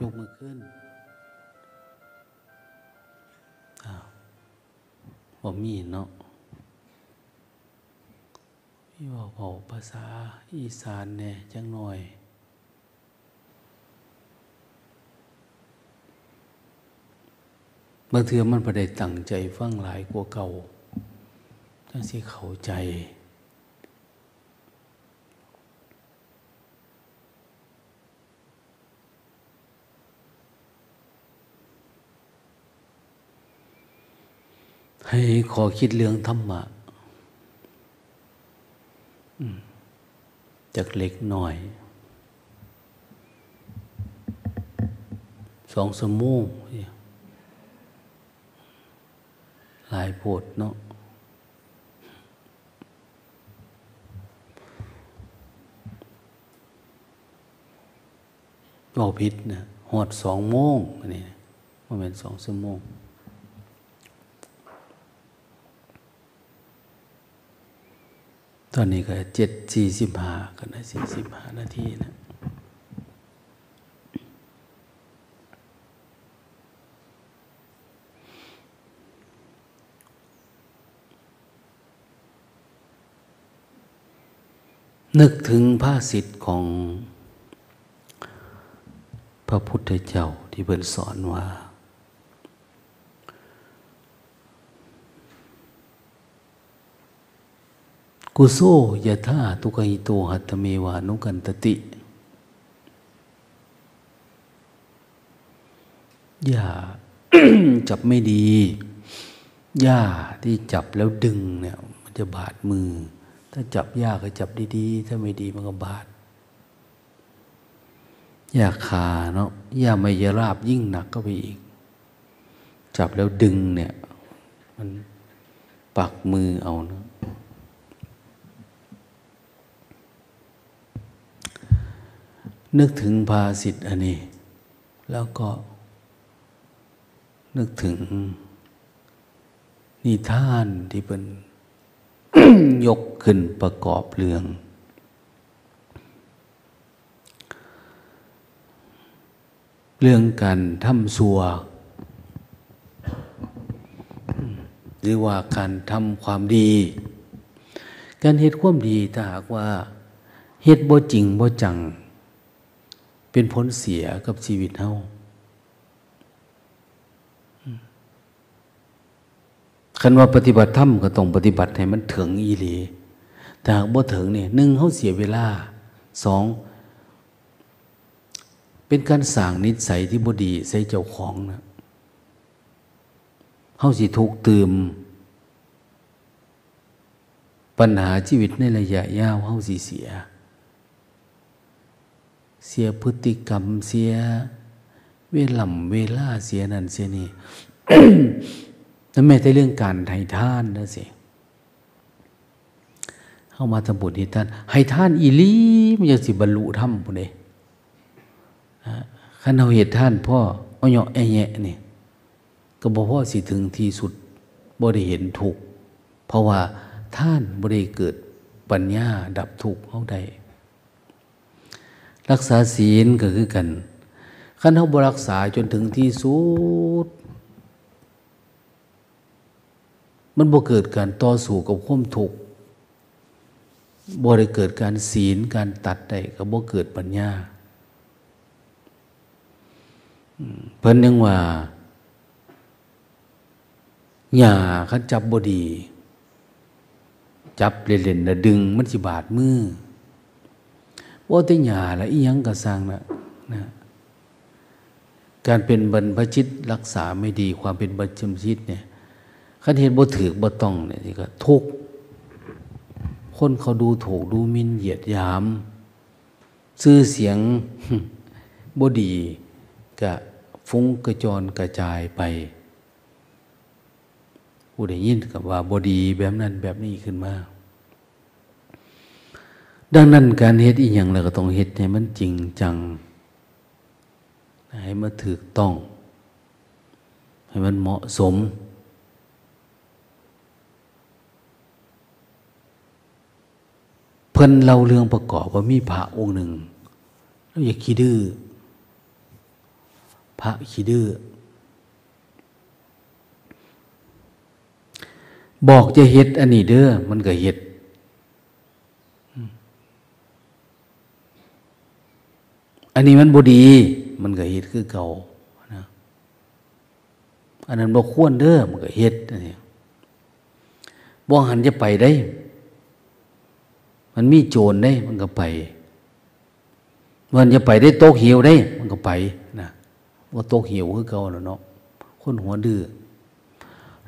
ยกมือขึ้น อ้าวบ่มีเนาะพี่บอกเผาภาษาอีสานเนี่ยจังหน่อย บางเทือมันประเดตั้งใจฟังหลายกว่าเก่าทั้งสิเข้าใจ ให้ขอคิดเรื่องธรรมะจากเล็กหน่อย สองสมูหลายโพดเนาะเราพิษนะหอดสองโมงอันนี้มันเป็นสองชั่วโมง ตอนนี้ก็เจ็ดสี่สิบห้ากันนะสี่สิบห้านาทีนะนึกถึงภาสิทธิ์ของพระพุทธเจ้าที่เพิ่นสอนว่า กุโซยะธาตุกหิโตหัตเมวานุกันตติ อย่าจับไม่ดีย่าที่จับแล้วดึงเนี่ย มันจะบาดมือ ถ้าจับยาก็จับดีๆ ถ้าไม่ดีมันก็บาดยาคาเนาะยาไม่ยราบยิ่งหนักก็ไปอีก จับแล้วดึงเนี่ย มันปักมือเอาเนาะ นึกถึงภาสิทธิ์อันนี้ แล้วก็นึกถึงนิทานที่เป็นยกขึ้นประกอบเรื่อง เรื่องการทำซัวหรือว่าการทำความดี การเฮ็ดความดีถ้าหากว่าเฮ็ดบ่จริงบ่จัง เป็นผลเสียกับชีวิตเฮาคันว่าปฏิบัติธรรมก็ต้องปฏิบัติให้มันถึงอีหลีแต่หากบ่ถึงเนี่ยหนึ่งเขาเสียเวลาสองเป็นการสร้างนิสัยที่บดีใส่เจ้าของนะเขาสิทุกตืมปัญหาชีวิตในระยะยาวเขาสิเสีย เสียพฤติกรรมเสีย เวลาเวลาเสียนั่นเสียนี่นั่นไม่ใช่เรื่องการให้ท่านนะสิเข้ามาทำบุญให้ท่านให้ท่านอีลีมันจะสิบรรลุธรรมปุ่นเองขันเอาเหตุท่านพ่อเอาเหาะแอะแยะนี่ก็บอกพ่อสิถึงที่สุดบ่ได้เห็นถูก เพราะว่าท่านบ่ได้เกิดปัญญาดับทุกเขาได้ รักษาศีลก็คือกันขั้นเขาบรักษาจนถึงที่สุด มันบ่เกิดการต่อสู้กับความทุกข์บ่ได้เกิดการศีลการตัดได้ก็บ่เกิดปัญญาเพิ่นยังว่าหญ้าคันจับบดี จับเล่นๆนะดึงมันสิบาดมือ ว่าแต่หยาละอียังกระสังนะนะการเป็นบรรพชิตรักษาไม่ดีความเป็นบรรพชิตเนี่ยขันเห็นบ่ถือบ่ต้องเนี่ยนี่ก็ทุกคนเขาดูถูกดูมินเหยียดยาม ซื่อเสียงบ่ดีกะฟุ้งกระจรกระจายไปผู้ได้ยินกับว่าบดีแบบนั้นแบบนี้ขึ้นมา ดังนั้นการเฮ็ดอีหยังเราก็ต้องเฮ็ดให้มันจริงจัง ให้มันถูกต้อง ให้มันเหมาะสม เพิ่นเล่าเรื่องประกอบว่ามีพระองค์หนึ่งแล้วอย่าคิดดื้อพระขี้ดื้อบอกจะเฮ็ดอันนี้เด้อมันก็เฮ็ด อันนี้มันบดี มันก็เฮ็ดคือเก่านะอันนั้นบ่ควรเด้อมันก็เฮ็ดอันนี้บ่หันจะไปได้ มันมีโจรได้ มันก็ไปมันจะไปได้โต๊ะหิวได้ มันก็ไปนะว่าโต๊ะหิวคือเก่าแล้วเนาะคนหัวดื้อ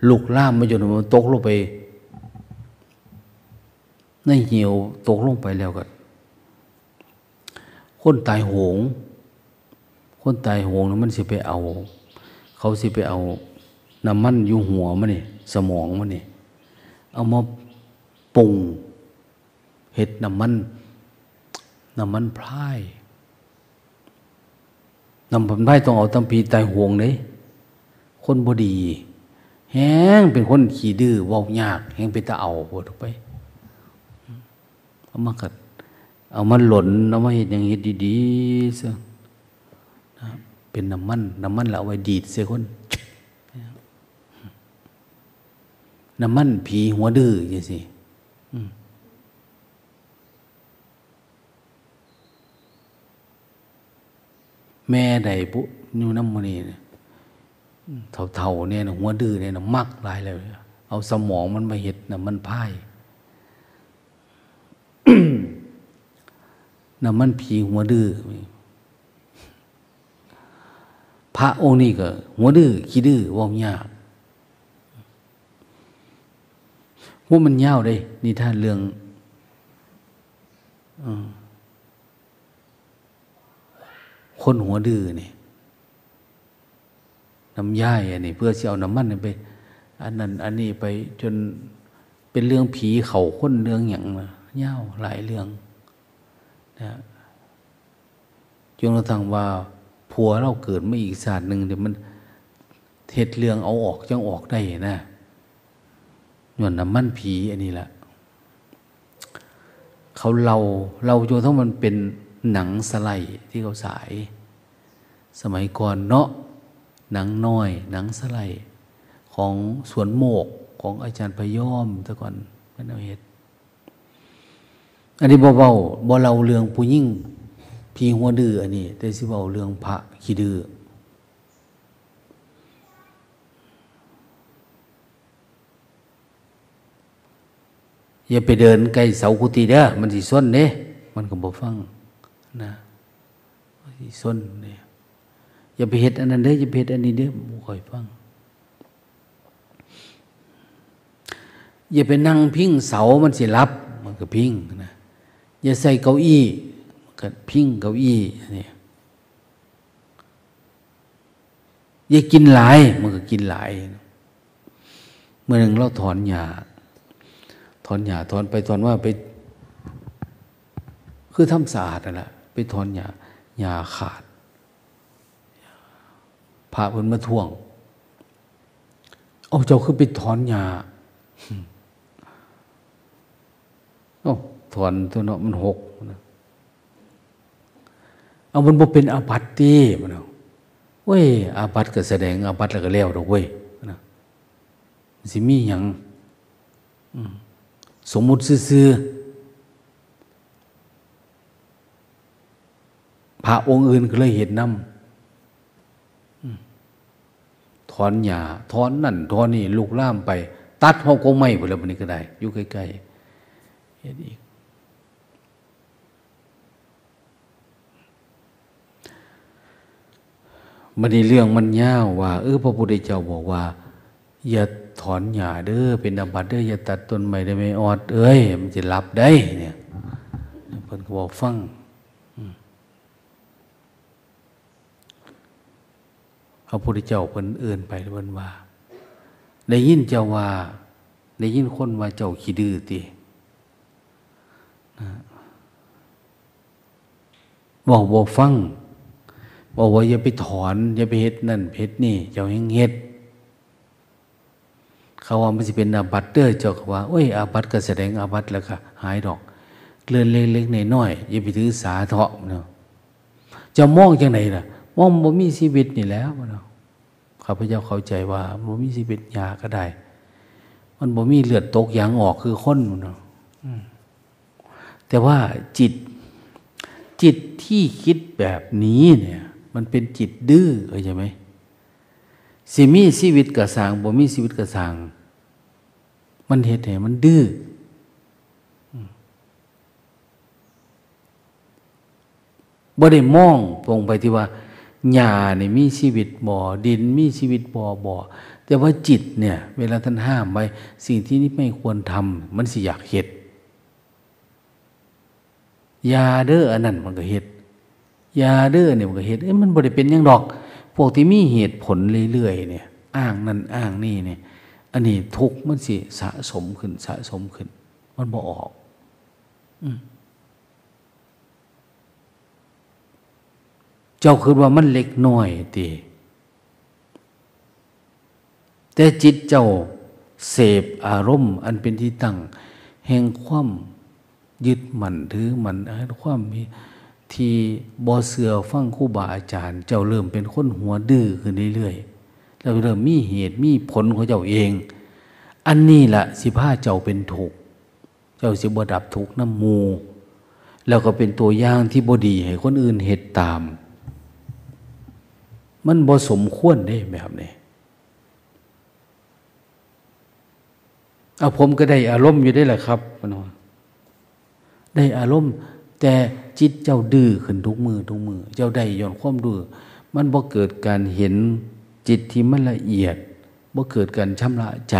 ลุกล่ามมาจนมันตกลงไปในเหี่ยวตกลงไปแล้วก็ คนตายโหง คนตายโหงนั้นมันสิไปเอา เขาสิไปเอาน้ำมันอยู่หัวมันนี่สมองมันนี่เอามาปรุงเห็ดน้ำมันน้ำมันพรายน้ำมันพรายต้องเอาตำปีตายโหงเลยคนบดี แห้งเป็นคนขี้ดื้อวอกยาก แห้งเป็นตาเอาปวดไปเอามากัด เอามาหล่นเอามาเห็ดอย่างเห็ดดีๆซะเป็นน้ำมันน้ำมันเราเอาไว้ดีดเสียคนน้ำมันผีหัวดื้อย่างสิแม่ใดปุ๊นู่น้ำมันนี่เท่าๆเนี่ยหัวดื้อเนี่ยมักหลายเลย เอาสมองมันมาเห็ดนะมันพ่าย น้ำมันผีหัวดื้อพระองค์นี่ก็หัวดื้อขี้ดื้อว่ายากว่ามันยาวได้นี่ท่านเรื่องคนหัวดื้อนี่น้ำย่ายอันนี้เพื่อจะเอาน้ำมันไป อันนั้น อันนี้ไปจนเป็นเรื่องผีเขาค้นเรื่องอย่างเย่าหลายเรื่อง นะจนกระทั่งว่าผัวเราเกิดมาอีกศาสตร์หนึ่งเดี๋ยวมันเทศเรื่องเอาออกจังออกได้นะหย่อนน้ำมันผีอันนี้แหละเขาเราเราจนทั้งมันเป็นหนังสไลที่เขาสาย สมัยก่อนเนาะหนังน้อย หนังสไลของสวนโมกของอาจารย์พยอมแต่ก่อนเป็นเอาเหตุ อันนี้เบาๆบ่เราเรื่องผู้ยิ่งพีหัวดื้ออันนี้แต่สิเบาเรื่องพระขี้ดื้ออย่าไปเดินใกล้เสากุฏิเด้อมันสิส้นเด้มันก็บ่ฟังนะสิส้นเนี่ยอย่าไปเห็ดอันนั้นเด้ออย่าไปเห็ดอันนี้เด้อบ่ค่อยฟังอย่าไปนั่งพิงเสามันสิรับ มันก็พิงนะ อย่าใส่เก้าอี้ก็พิงเก้าอี้นี่อย่ากินหลาย มันก็กินหลาย เมื่อหนึ่งเราถอนหญ้าถอนหญ้าถอนไปถอนว่าไป คือทำสะอาดนั่นแหละไปถอนหญ้าหญ้าขาดพระเพิ่นมาท่วง เอาเจ้าคือไปถอนหญ้าโอ้ ถอนตัวเนาะมันหกเอามันบ่เป็นอาบัติตีมันเอาเว้ยอาบัติก็แสดงอาบัติแล้วก็แล้วดอกเว้ยนะสิมีอย่างสมมุติซื่อพระองค์อื่นก็เลยเห็นน้ำถอนหญ้าถอนนั่นถอนนี่ลูกล่ามไป ตัดเขาก็ไม่ไปแล้วมันนี้ก็ได้อยู่ใกล้ๆเห็นอีก มันในเรื่องมันยาวว่า เออพระพุทธเจ้าบอกว่า อย่าถอนหญ้าเด้อเป็นอบัตเด้ออย่าตัดต้นไม้ได้ไม่ออด เอ้ย มันจะรับได้ เนี่ยเพิ่นก็บอกฟังพระพุทธเจ้าเพิ่นเอื่นไปเพิ่นว่า ได้ยินเจ้าว่า ได้ยินคนว่าเจ้าขี้ดื้อติบอกบอกฟัง บอกว่าอย่าไปถอน อย่าไปเฮ็ดนั่นเฮ็ดนี่เจ้าแฮงเฮ็ด เขาว่ามันจะเป็นอาบัติเด้อเจ้าว่าโอ้ยอาบัติก็แสดงอาบัติแล้วค่ะหายดอกเรื่องเล็กๆน้อยๆอย่าไปถือสาเถาะเนาะจะมองจังไหนล่ะว่ามันมีชีวิตนี่แล้วเนาะข้าพเจ้าเข้าใจว่ามันมีชีวิตยาก็ได้ มันบ่มีเลือดตกยางออกคือคนเนาะแต่ว่าจิตจิตที่คิดแบบนี้เนี่ย มันเป็นจิตดื้อเข้าใจไหมสิมีชีวิตกระสางบ่มีชีวิตกระสาง มันเหตุไหนมันดื้อบ่ได้มองตรงไปที่ว่าหญ้าเนี่ยมีชีวิตบ่อดินมีชีวิตบ่อบ่อแต่ว่าจิตเนี่ย เวลาท่านห้ามไว้สิ่งที่นี่ไม่ควรทำมันสิอยากเห็ดยาเด้ออันนั้นมันก็เห็ด ยาเด้อเนี่ยมันก็เห็ดเอ้มันบ่ได้เป็นยังดอก พวกที่มีเหตุผลเรื่อยๆเนี่ย อ้างนั่นอ้างนี่เนี่ย อันนี้ทุกมันสิสะสมขึ้นสะสมขึ้น มันบ่ออกอืเจ้าคือว่ามันเล็กน้อยตีแต่จิตเจ้าเสพอารมณ์ อันเป็นที่ตั้ง แห่งความยึดมั่นถือมั่นความมี ที่บอเสือฟังคู่บาอาจารย์ เจ้าเริ่มเป็นคนหัวดื้อขึ้นเรื่อยๆแล้วเริ่มมีเหตุมีผลของเจ้าเอง อันนี้แหละสิผ้าเจ้าเป็นถูก เจ้าสิบดับถูกน้ำมู แล้วก็เป็นตัวอย่างที่บดีให้คนอื่นเหตุตาม มันบ่สมควรได้แบบนี้เอาผมก็ได้อารมณ์อยู่ได้แหละครับพนอได้อารมณ์แต่ จิตเจ้าดื้อขึ้นทุกมือทุกมือ เจ้าได้ย่อนความดื้อมันบ่เกิดการเห็นจิตที่มันละเอียดบ่เกิดการชำระใจ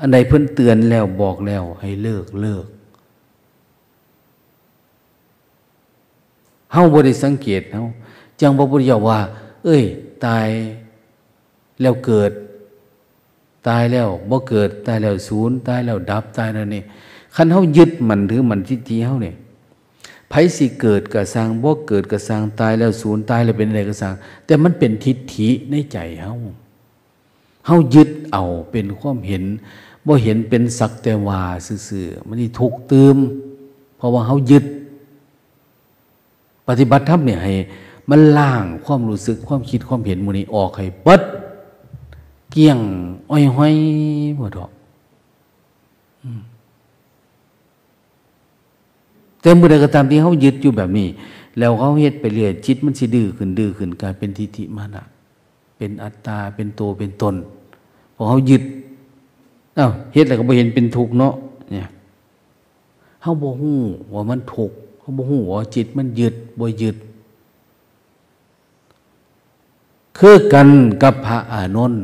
อันใดเพิ่นเตือนแล้วบอกแล้วให้เลิกเลิกเฮาบ่ได้สังเกตเฮาจังพระพุทธเจ้าว่า เอ้ย ตายแล้วเกิด ตายแล้วบ่เกิด ตายแล้วศูนย์ตายแล้วดับตายแล้วนี่คันเฮายึดมันถือมันทิฏฐิเฮาเนี่ย ไผสิเกิดกระสร้างบ่เกิดกระสร้างตายแล้วศูนย์ตายแล้วเป็นอะไรกระสร้างแต่มันเป็นทิฏฐิในใจเฮาเฮายึดเอาเป็นความเห็นบ่เห็นเป็นสักแต่ว่าซื่อๆมันนี่ทุกตืมเพราะว่าเฮายึด ปฏิบัติธรรมเนี่ยให้มันล่างความรู้สึกความคิดความเห็นมูนี้ออกให้ปัดเกี่ยงอ้อยห้อยหมดดอก แต่เมื่อใดก็ตามที่เขายึดอยู่แบบนี้ แล้วเขาเฮ็ดไปเรื่อยจิตมันสิดื้อขึ้นดื้อขึ้นกลายเป็นทิฏฐิมานะเป็นอัตตาเป็นตัวเป็นตนพอเขายึดอ้าวเฮ็ดแล้วก็บ่เห็นเป็นทุกข์เนาะเนี่ยเขาบ่ฮู้ว่ามันทุกข์เขาบ่ฮู้ว่าจิตมันยึดบ่ยึดคือกันกับพระอานนท์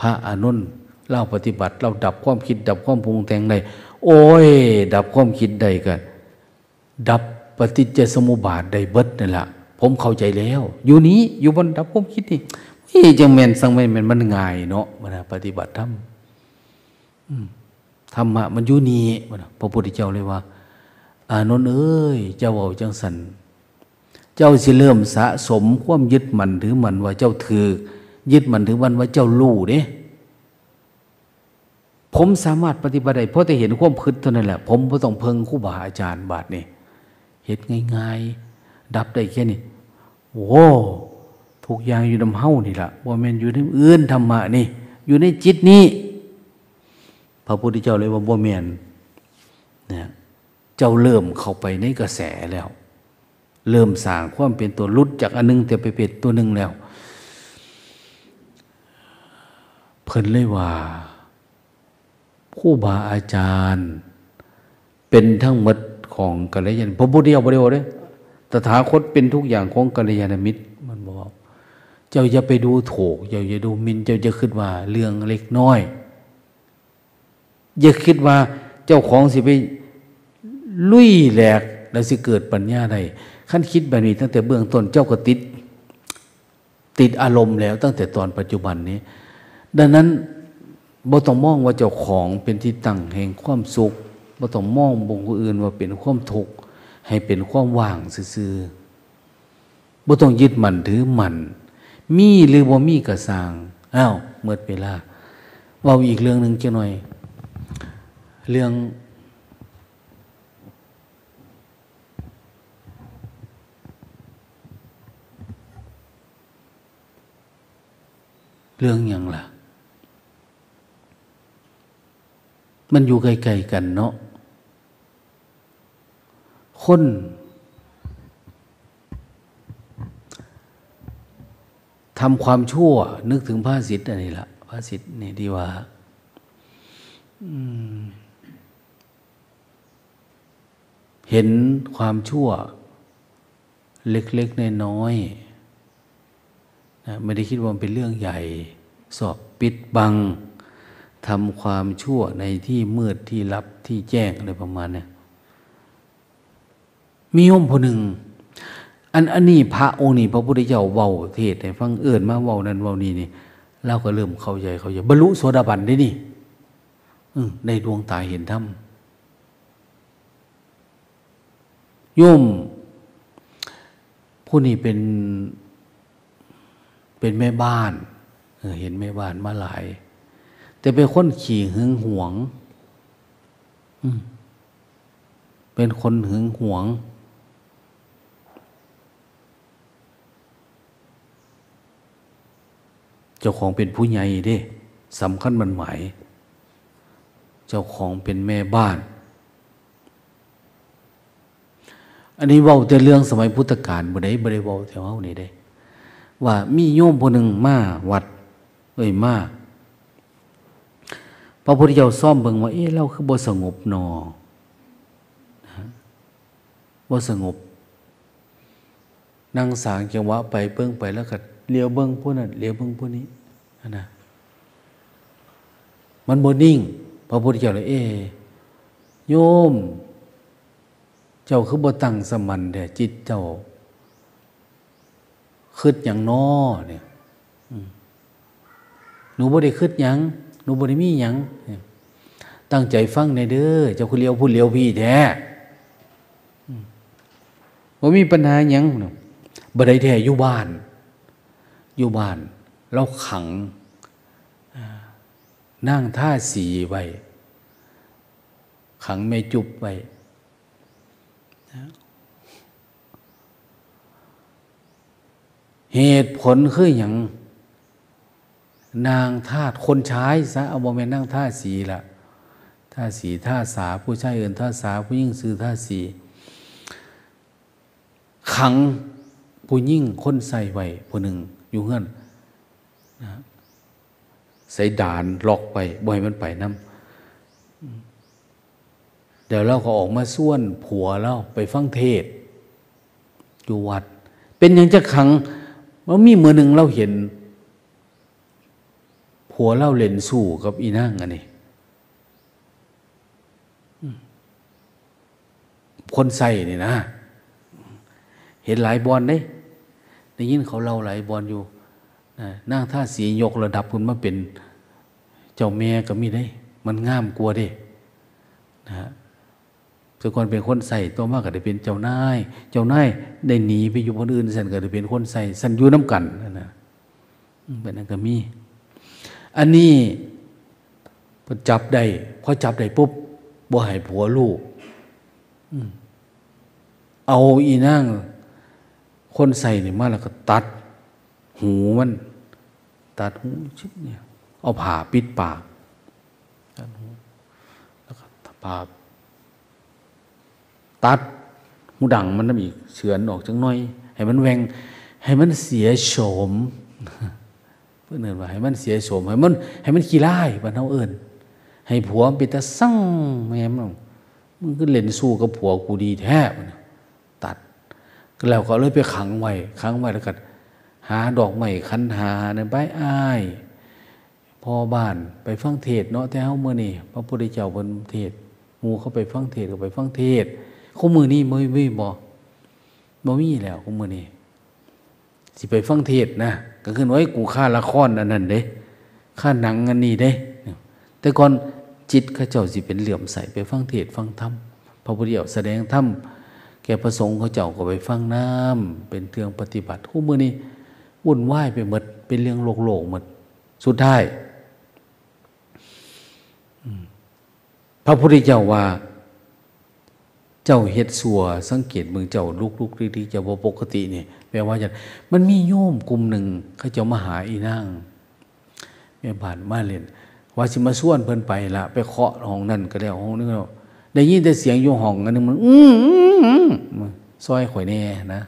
พระอานนท์เล่าปฏิบัติ เราดับความคิด ดับความพุงแต่งได้โอ้ย ดับความคิดได้ก็ ดับปฏิจจสมุปบาทได้เบิดนั่นแหละผมเข้าใจแล้ว อยู่นี้อยู่บนดับความคิดนี่นี่จังแมนสังแมนมันง่ายเนาะมันปฏิบัติธรรมธรรมะมันอยู่นี้พระพุทธเจ้าเลยว่า อานนท์เอ้ยเจ้าเอาจังสันเจ้าสิเริ่มสะสมความยึดมันถือมันว่าเจ้าถือยึดมันถือมันว่าเจ้าลู่เนี่ยผมสามารถปฏิบัติได้เพราะแต่เห็นความพึดเท่านั้นแหละ ผมไม่ต้องเพิงคู่บาอาจารย์บาทนี่ เห็นง่ายๆ ดับได้แค่นี้โอ้ทุกอย่างอยู่ในเฮ้านี่ละว่าแมนอยู่ในอื่นธรรมะนี่ อยู่ในจิตนี้ พระพุทธเจ้าเลยว่าบ่แมนเนี่ยเจ้าเริ่มเข้าไปในกระแสแล้ว เริ่มสร้างความเป็นตัวลุดจากอันนึงแต่ไปเป็นตัวหนึ่งแล้ว เพิ่นเลยว่าผู้บาอาจารย์ เป็นทั้งหมด ของกัลยาณพระพุทธเจ้าบริโภคเลยตถาคตเป็นทุกอย่างของกัลยาณมิตร มันบอกเจ้าอย่าไปดูโถกเจ้าอย่าดูมินเจ้าจะคิดว่าเรื่องเล็กน้อย อย่าคิดว่าเจ้าของสิไปลุยแหลกแล้วสิเกิดปัญญาได้ขั้นคิดแบบนี้ตั้งแต่เบื้องต้นเจ้าก็ติด ติดอารมณ์แล้วตั้งแต่ตอนปัจจุบันนี้ ดังนั้นบ่ต้องมองว่าเจ้าของเป็นที่ตั้งแห่งความสุข บ่ต้องมองบงคนอื่นว่าเป็นความทุกข์ให้เป็นความว่างซื่อๆบ่ต้องยึดมั่นถือมั่นมีหรือบ่มีกระสางอ้าวเมื่อเวลาว่าอีกเรื่องหนึ่งเจ้าหน่อย เรื่องเรื่องอยังล่ะ มันอยู่ไกลๆกันเนาะ คน ทำความชั่ว นึกถึงพระสิทธิ์อันนี้ละพระสิทธิ์นี่ดีว่าเห็นความชั่ว เล็กๆน้อยๆนะไม่ได้คิดว่าเป็นเรื่องใหญ่ สอบปิดบังทำความชั่วในที่มืดที่ลับที่แจ้งอะไรประมาณเนี้ มีโยมคนหนึ่ง อันอันนี้พระองค์นี้พระพุทธเจ้าเว้าเทศให้ฟังเอื่นมาเว้านั้นเว้านี้นี่เราก็เริ่มเข้าใจเขาใจบรรลุโสดาบันได้นี่ในดวงตาเห็นธรรมโยมผู้นี้เป็น เป็นแม่บ้านเห็นแม่บ้านมาหลาย แต่เป็นคนขี่หึงหวงเป็นคนหึงหวง เจ้าของเป็นผู้ใหญ่เด้สำคัญมันหมาย เจ้าของเป็นแม่บ้าน อันนี้ว้าแต่เรื่องสมัยพุทธกาลบ่ได้บ่ได้ว้าแถวเฮานี่ได้ ว่ามีโยมผู้หนึ่งมาวัด เอ้ยมาพระพุทธเจ้าซ่อมเบิ่งว่าเอ๊ะเราคือบ่สงบนอบ่สงบนั่งสางจังหวะไปเบิ่งไปแล้วก็เลี้ยวเบิ้งพวกนั้นเลี้ยวเบิ้งพวกนี้ นะมันบนนิ่ง พระพุทธเจ้าเลยเอ โยม เจ้าคือบ่ตั้งสมันแต่จิตเจ้าคืดอย่างนอเนี่ยหนูบ่ได้คืดยังหนูบ่ได้มียังตั้งใจฟังในเด้อเจ้าคือเลี้ยวพูดเลี้ยวพี่แท้ว่ามีปัญหายังบ่ได้แท้อยู่บ้าน อยู่บ้าน เราขังนั่งท่าสีไว้ ขังไม่จุบไว้เหตุผลคืออย่างนางทาสคนใช้ซะเอาบอมนนั่งท่าสีละท่าสีท่าสาผู้ชายเอื่นท่าสาผู้ยิ่งซื้อท่าสีขังผู้ยิ่งคนใส่ไว้ผู้หนึ่งอยู่เงื่อน นะใส่ด่านล็อกไปบ่อยมันไปน้ำเดี๋ยวเราก็ออกมาส่วนผัวเราไปฟังเทศอยู่วัด เป็นอย่างจะขังว่ามีมือหนึ่งเราเห็น ผัวเล่าเล่นสู้กับอีนั่งอันนี้คนใส่นี่นะ เห็นหลายบอลเนี่ได้ยินเขาเล่าหลายบอลอยู่ นั่งท่าสียกระดับคุณมาเป็นเจ้าแม่ก็มีได้ มันง่ามกลัวเด้นะฮะสุกคนเป็นคนใส่ตัวมากก็ได้เป็นเจ้านาย เจ้านายได้หนีไปอยู่คนอื่นสันก็ได้เป็นคนใส่สันอยู่น้ำกันนะเป็นนั่นก็มี อันนี้พอจับได้พอจับได้ปุ๊บบ่ให้ผัวลูกเอาอีนั่งคนใส่เนี่ยมาแล้วก็ตัด หูมัน ตัดหูชิบเนี่ย เอาผ่าปิดปากตัดหูแล้วก็ปาตัดหูดังมันน้ำอีกเฉือนออกจังน้อย ให้มันแวงให้มันเสียโฉมเพื่อนเอินว่าให้มันเสียโฉมให้มัน ให้มันขี้ไล่บ้านเฮาเอิญให้ผัวเป็นตาสั่งแม่มึงมึงก็เล่นสู้กับผัวกูดีแท้ตัดแล้วก็เลยไปขังไว้ขังไว้แล้วก็ หาดอกไม้คันหาในใบอ้ายพอบ้านไปฟังเทศเนาะแต่เฮาเมื่อนี่พระพุทธเจ้าบนเทศมูเขาไปฟังเทศก็ไปฟังเทศเขามือนี่ไม่ไม่บอบ่มีแล้วเขามือนี่สิไปฟังเทศนะก็คือไว้กูค่าละครอันนั้นเด้ค่าหนังอันนี้เด้แต่ก่อนจิตข้าเจ้าสิเป็นเหลื่อมใสไปฟังเทศฟังธรรมพระพุทธเจ้าแสดงธรรมแกประสงค์เขาเจ้าก็ไปฟังน้ำเป็นเรื่องปฏิบัติคู่มือนี้ วุ่นวายไปหมดเป็นเรื่องโลกโลกหมดสุดท้ายพระพุทธเจ้าว่า เจ้าเฮ็ดสัว สังเกตมือเจ้าลุกลุกดีๆเจ้าปกติเนี่ยแปลว่าจะมันมีโยมกลุ่มหนึ่งเขาเจ้ามาหาอีนางแม่บ้านมาเล่นว่าสิมาส่วนเพิ่นไปละไปเคาะห้องนั่นก็แล้วห้องนี้ก็แล้วได้ยินแต่เสียงอยู่ห้องอันนึงมัน อืมซอยข่อยแน่นะ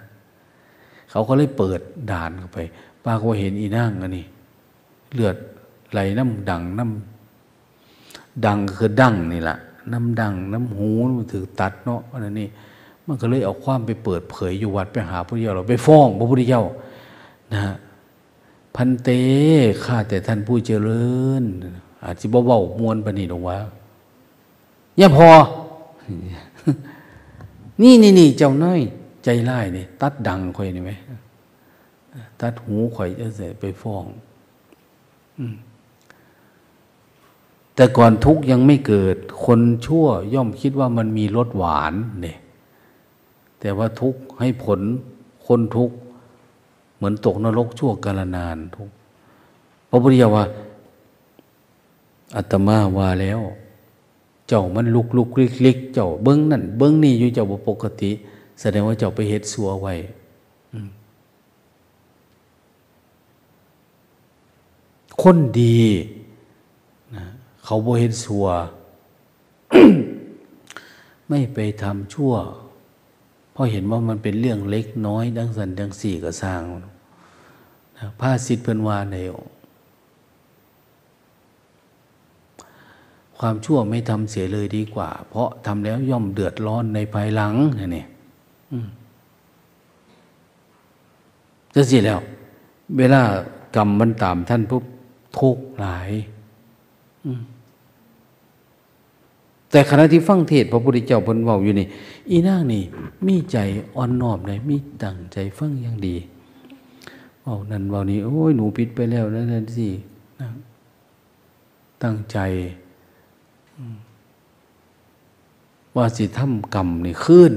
เขาก็เลยเปิดด่านเข้าไปป้าก็เห็นอีนั่งอันนี้ เลือดไหลน้ำดังน้ำดังคือดังนี่แหละน้ำดังน้ำหูมันถือตัดเนาะอันนี้ มันก็เลยเอาความไปเปิดเผยอยู่วัดไปหาพระพุทธเจ้าเราไปฟ้องพระพุทธเจ้านะพันเตข้าแต่ท่านผู้เจริญ อาจจะเบาๆมวนปนิหรอกวะเนี่ยพอ นี่นี่นี่เจ้าน้อย ใจไล่นี่ตัดดังค่อยนี่ไหมตัดหูข่อยจะเสไปฟ้องแต่ก่อนทุกยังไม่เกิด คนชั่วย่อมคิดว่ามันมีรสหวานเนี่ยแต่ว่าทุกให้ผลคนทุกเหมือนตกนรกชั่วกาลนานทุกพระพุทธเจ้าว่าอาตมาว่าแล้ว เจ้ามันลุกลุกลิกลิกเจ้าเบิ้งนั่นเบิ้งนี่อยู่เจ้าปกติ แสดงว่าเจ้าไปเฮ็ดสัวไว้คนดีนะเขาบ่เห็นสัว ไม่ไปทำชั่ว เพราะเห็นว่ามันเป็นเรื่องเล็กน้อย ดังสันดังสี่ก็สร้างนะผ้าสิทธิ์เพิ่นวาในความชั่วไม่ทำเสียเลยดีกว่า เพราะทำแล้วย่อมเดือดร้อนในภายหลังนี่ จะสิแล้ว เวลากรรมมันตามท่านปุ๊บทุกข์หลายแต่ขณะที่ฟังเทศพระพุทธเจ้าพนเว้าอยู่นี่ อีนางนี่ มีใจอ่อนนอมเลยมีตั้งใจฟังอย่างดีเว้านั่นเว้านี้โอ้ยหนูผิดไปแล้วนั่นนั่นสิตั้งใจว่าสิทำกรรมนี่ขึ้น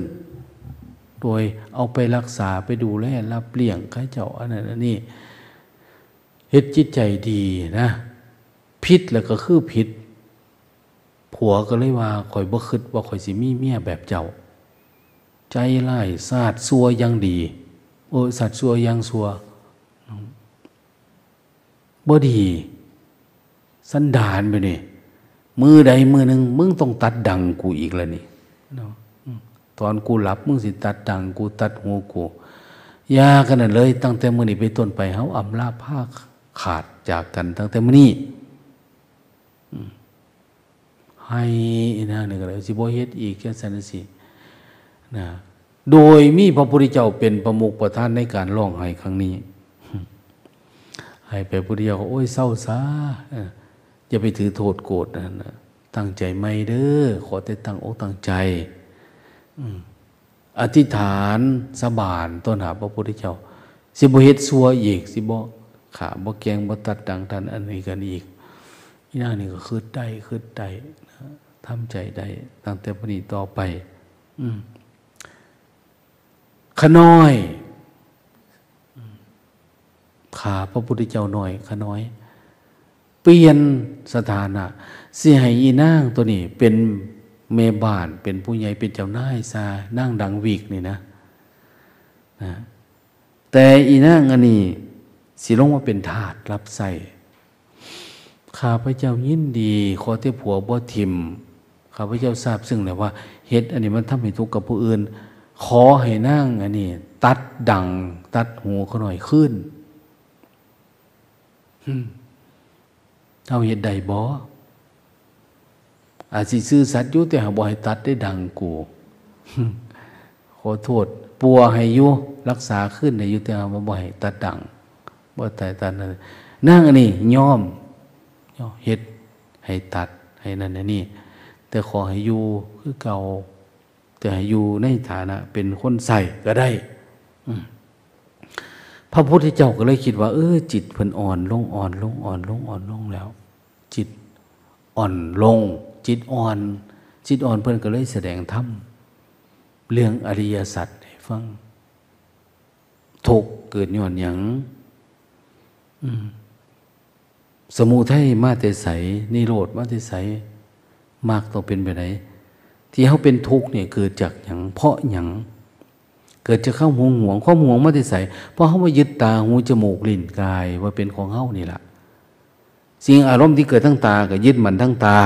โดยเอาไปรักษาไปดูแลรับเลี้ยงข้าเจ้าอันนั้นอันนี้เฮ็ดจิตใจดีนะพิษแล้วก็คือพิษผัวก็เลยว่าคอยบ่คิดว่าคอยสิมีเมียแบบเจ้า ใจไล่ซาดซัวยังดี โอ้สัตว์ซัวยังซัวบ่ดี สันดานไปนี่มือใดมือหนึ่งมึงต้องตัดดังกูอีกแล้วนี่ ตอนกูหลับมึงสิตัดดังกูตัดหัวกูยากันนั่นเลย ตั้งแต่มื่อนี้ไปต้นไปเขาอำลาภาคขาดจากกัน ตั้งแต่มื่อนี้ให้นะนี่ก็เลยสิบเฮ็ดอีกแค่สันสินะโดยมีพระพุทธเจ้าเป็นประมุขประธานในการร้องไห้ครั้งนี้ให้ไปพุทธเจ้าโอ้ยเศร้าซาอย่าไปถือโทษโกรธนะตั้งใจไม่เด้อขอแต่ตั้งอกตั้งใจ อธิษฐานสบานต้นหาพระพุทธเจ้า สิบเฮ็ดซัวอีก สิบขาบ่แกงบ่ตัดดังทันอันนี้กันอีกนี่นานี่ก็คืดได้คืดได้ทำใจได้ตั้งแต่ปณีต่อไป อืมขน้อยขาพระพุทธเจ้าหน่อยขน้อย เปลี่ยนสถานะเสียให้อีนางตัวนี้เป็น เมบานเป็นผู้ใหญ่เป็นเจ้านายซานั่งดังวีกนี่นะนะ แต่อีนางอันนี้สิลงมาเป็นทาสรับใส่ข้าพเจ้ายินดี ขอเทผัวบ่ทิมข้าพเจ้าทราบซึ่งและว่าเฮ็ดอันนี้มันทำให้ทุกข์กับผู้อื่น ขอให้นั่งอันนี้ ตัดดัง ตัดหูเขาหน่อยขึ้นเอาเหตุใดบ่ อาจสิซื้อสัตว์ยุแต่หาบ่ให้ตัดได้ดังกูขอโทษ ปัวให้ยุรักษาขึ้นในยุแต่หาบ่ให้ตัดดังบ่แต่ตัดนั่นนั่งอันนี้ย่อมเฮ็ดให้ตัดให้นั่นนี่ แต่ขอให้อยู่คือเก่า แต่ให้อยู่ในฐานะ เป็นคนใส่ก็ได้พระพุทธเจ้าก็เลยคิดว่า เออ จิตเพิ่นอ่อนลงอ่อนลงอ่อนลงอ่อนลงแล้ว จิตอ่อนลง จิตอ่อน จิตอ่อนเพิ่อนก็เลยแสดงธรรมเรื่องอริยสัจให้ฟังทุกเกิดย้อนหยังสมุทัยมาแต่ใสนิโรธมาแต่ใสมากต้องเป็นไปไหนที่เขาเป็นทุกข์เนี่ยเกิดจากอย่างเพราะอย่างเกิดจากข้าห่วงห่วงข้อห่วงมาแต่ใสเพราะเขามายึดตาหูจมูกลิ้นกายว่าเป็นของเขานี่แหละสิ่งอารมณ์ที่เกิดทั้งตาก็ยึดมันทั้งตา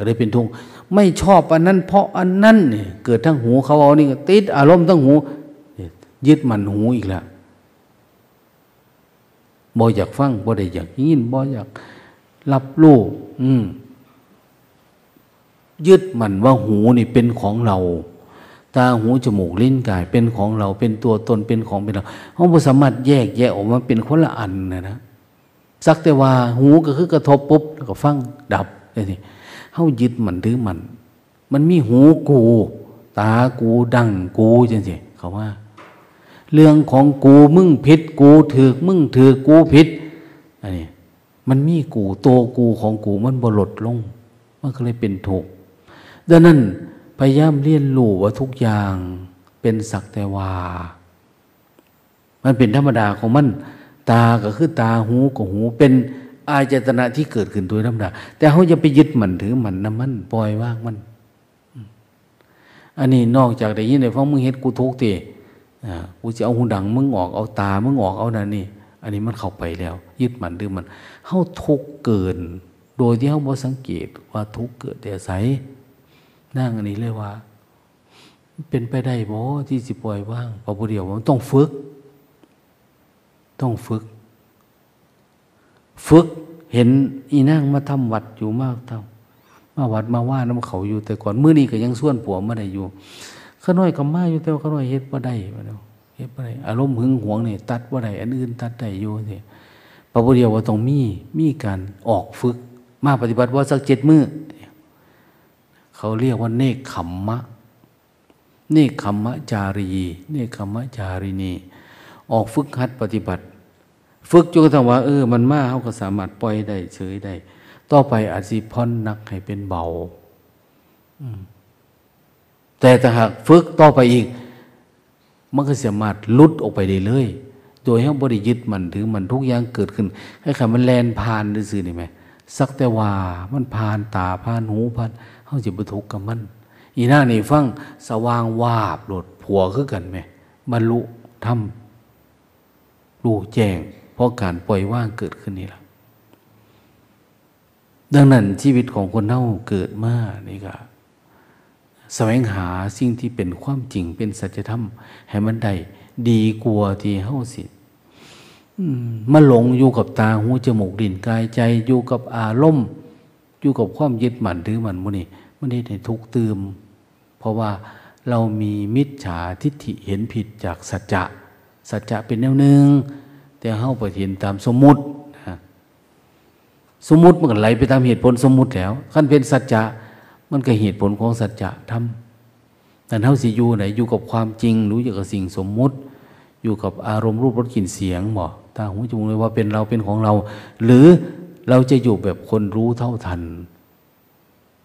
ก็เลยเป็นทุกข์ไม่ชอบอันนั้น เพราะอันนั้นเนี่ยเกิดทั้งหูเขาเอานี่ก็ติดอารมณ์ทั้งหูยึดมันหูอีกแล้วบ่อยากฟังบ่ได้อยากยินบ่อยากรับรู้อืมยึดมันว่าหูนี่เป็นของเรา ตาหูจมูกลิ้นกายเป็นของเราเป็นตัวตนเป็นของเป็นเราเขาบ่สามารถแยกแยะออกมาเป็นคนละอันนะนะสักแต่ว่าหูก็คือกระทบปุ๊บแล้วก็ฟังดับนี่ เขายึดมันถือมัน มันมีหูกู ตากูดังกูจังสิเขาว่า เรื่องของกูมึงผิดกูถือมึงถือกูผิดอันนี้มันมีกูโตกูของกูมันบลดลง มันก็เลยเป็นถูกดังนั้นพยายามเรียนรู้ว่าทุกอย่างเป็นสักแต่ว่า มันเป็นธรรมดาของมัน ตาก็คือตาหูก็หูเป็น อายตนะที่เกิดขึ้นโดยธรรมดาแต่เขาจะไปยึดมันถือมันนะมันปล่อยวางมัน อันนี้นอกจากได้ยินได้ฟังมึงเฮ็ดกูทุกตีกูจะเอาหูดังมึงออกเอาตามึงออกเอานั่นนี่ อันนี้มันเข้าไปแล้ว ยึดมันหรือมันเขาทุกเกิน โดยที่เขาบ่สังเกตว่าทุกเกิดแต่ใสนั่งอันนี้เลยว่า เป็นไปได้บ่ที่สิปล่อยว่างพอผู้เดียวมันต้องฝึก ต้องฝึก ฝึกเห็นอีนั่งมาทำวัดอยู่มากเท่า มาวัดมาว่าน้ำเขาอยู่แต่ก่อนมื้อนี้ก็ยังส่วนผัวมาได้อยู่ข้าน้อยก็มาอยู่แต่ว่าข้าน้อยเฮ็ดบ่ได้บ่เนาะเฮ็ดบ่ได้อารมณ์หึงหวงนี่ตัดบ่ได้อันอื่นตัดได้อยู่สิพระพุทธเจ้าว่าต้องมีมีการออกฝึก มาปฏิบัติว่าสักเจ็ดมื้อเขาเรียกว่าเนคขมมะ เนคขมมะจารี เนคขมมะจารีนี ออกฝึกหัดปฏิบัติ ฝึกจนกระทั่งว่าเออ มันมาเขาก็สามารถปล่อยได้เฉยได้ ต่อไปอาจสิพอนนักให้เป็นเบาแต่ถ้าหากฝึกต่อไปอีก มันก็สามารถลุดออกไปได้เลย โดยให้บริยึดมันถือมันทุกอย่างเกิดขึ้นให้คำมันแลนผ่านดื้อนี่ไหมสักแต่ว่ามันผ่านตาผ่านหูผ่านเขาจะบรรทุกกับมัน อีน่านี่ฟังสว่างวาบโหลดผัวคือกันไหมบรรลุทำรู้แจ้ง ราะการปล่อยว่างเกิดขึ้นนี่แหละดังนั้นชีวิตของคนเน่าเกิดมานี่ก็แสวงหาสิ่งที่เป็นความจริงเป็นสัจธรรม ให้มันได้ดีกว่าที่เฮาสิมาหลงอยู่กับตาหูจมูกดินกายใจอยู่กับอารมณ์อยู่กับความยึดมั่นถือมั่นมุนี่มันเห็นให้ทุกตืม เพราะว่าเรามีมิจฉาทิฏฐิเห็นผิดจากสัจจะ สัจจะเป็นแนวหนึ่ง แต่เข้าไปเห็นตามสมมุติสมมุติมันก็ไหลไปตามเหตุผลสมมุติแล้วขั้นเป็นสัจจะมันก็เหตุผลของสัจจะทำแต่เท่าสิอยู่ไหนอยู่กับความจริง รู้อยู่กับสิ่งสมมุติ อยู่กับอารมณ์รูปรสกลิ่นเสียงบอกตาหูจมูกเลยว่าเป็นเราเป็นของเรา หรือเราจะอยู่แบบคนรู้เท่าทัน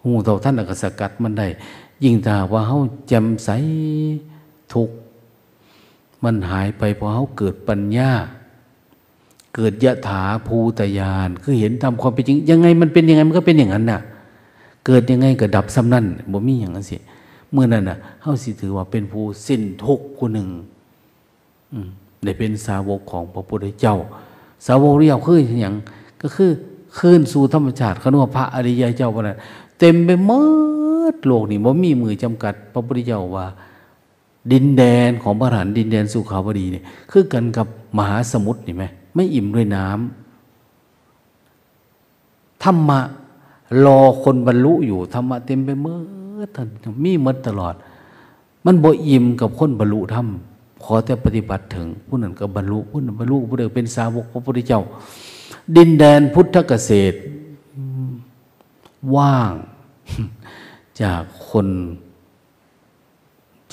หูเท่าท่านอกสกัดมันได้ ยิ่งถ้าว่าเขาจำใสทุกมันหายไปพอเขาเกิดปัญญา เกิดยะถาภูตยานคือเห็นตามความเป็นจริง ยังไงมันเป็นยังไงมันก็เป็นอย่างนั้นน่ะ เกิดยังไงก็ดับซ้ำนั่นบ่มีอย่างนั้นสิเมื่อนั้นน่ะเขาสิถือว่าเป็นผู้สิ้นทุกข์คนหนึ่งได้เป็นสาวกของพระพุทธเจ้า สาวกเรียกคืออย่างก็คือคืนสู่ธรรมชาติขนว่าพระอริยเจ้าพนั้นเต็มไปหมดโลกนี่บ่มีมือจำกัด พระพุทธเจ้าว่า ดินแดนของพระหันดินแดนสุขาวดีเนี่ยคือกันกับมหาสมุทรนี่ไหม ไม่อิ่มด้วยน้ำธรรมะรอคนบรรลุอยู่ธรรมะเต็มไปเมื่อทันมีมดตลอด มันบ่อิ่มกับคนบรรลุธรรมขอแต่ปฏิบัติถึงผู้นั้นก็บรรลุผู้นั้นบรรลุผู้เดียเป็นสาวกพระพุทธเจ้า ดินแดนพุทธเกษตร ว่าง จากคน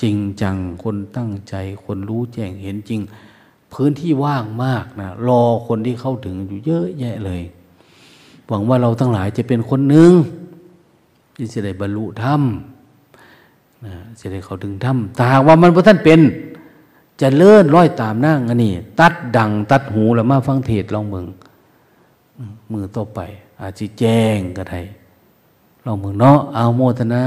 จริงจังคนตั้งใจ คนรู้แจ้งเห็นจริง พื้นที่ว่างมากนะรอคนที่เข้าถึงอยู่เยอะแยะเลย หวังว่าเราทั้งหลายจะเป็นคนหนึ่งที่จะได้บรรลุธรรมนะจะได้เข้าถึงธรรมแต่หากว่ามันพระท่านเป็น จะเลื่อนร้อยตามนั่งอันนี้ ตัดดังตัดหูแล้วมาฟังเทศลองเมืองมือต่อไป อาจจะแจ้งก็ได้ลองเมืองเนาะเอาโมทนา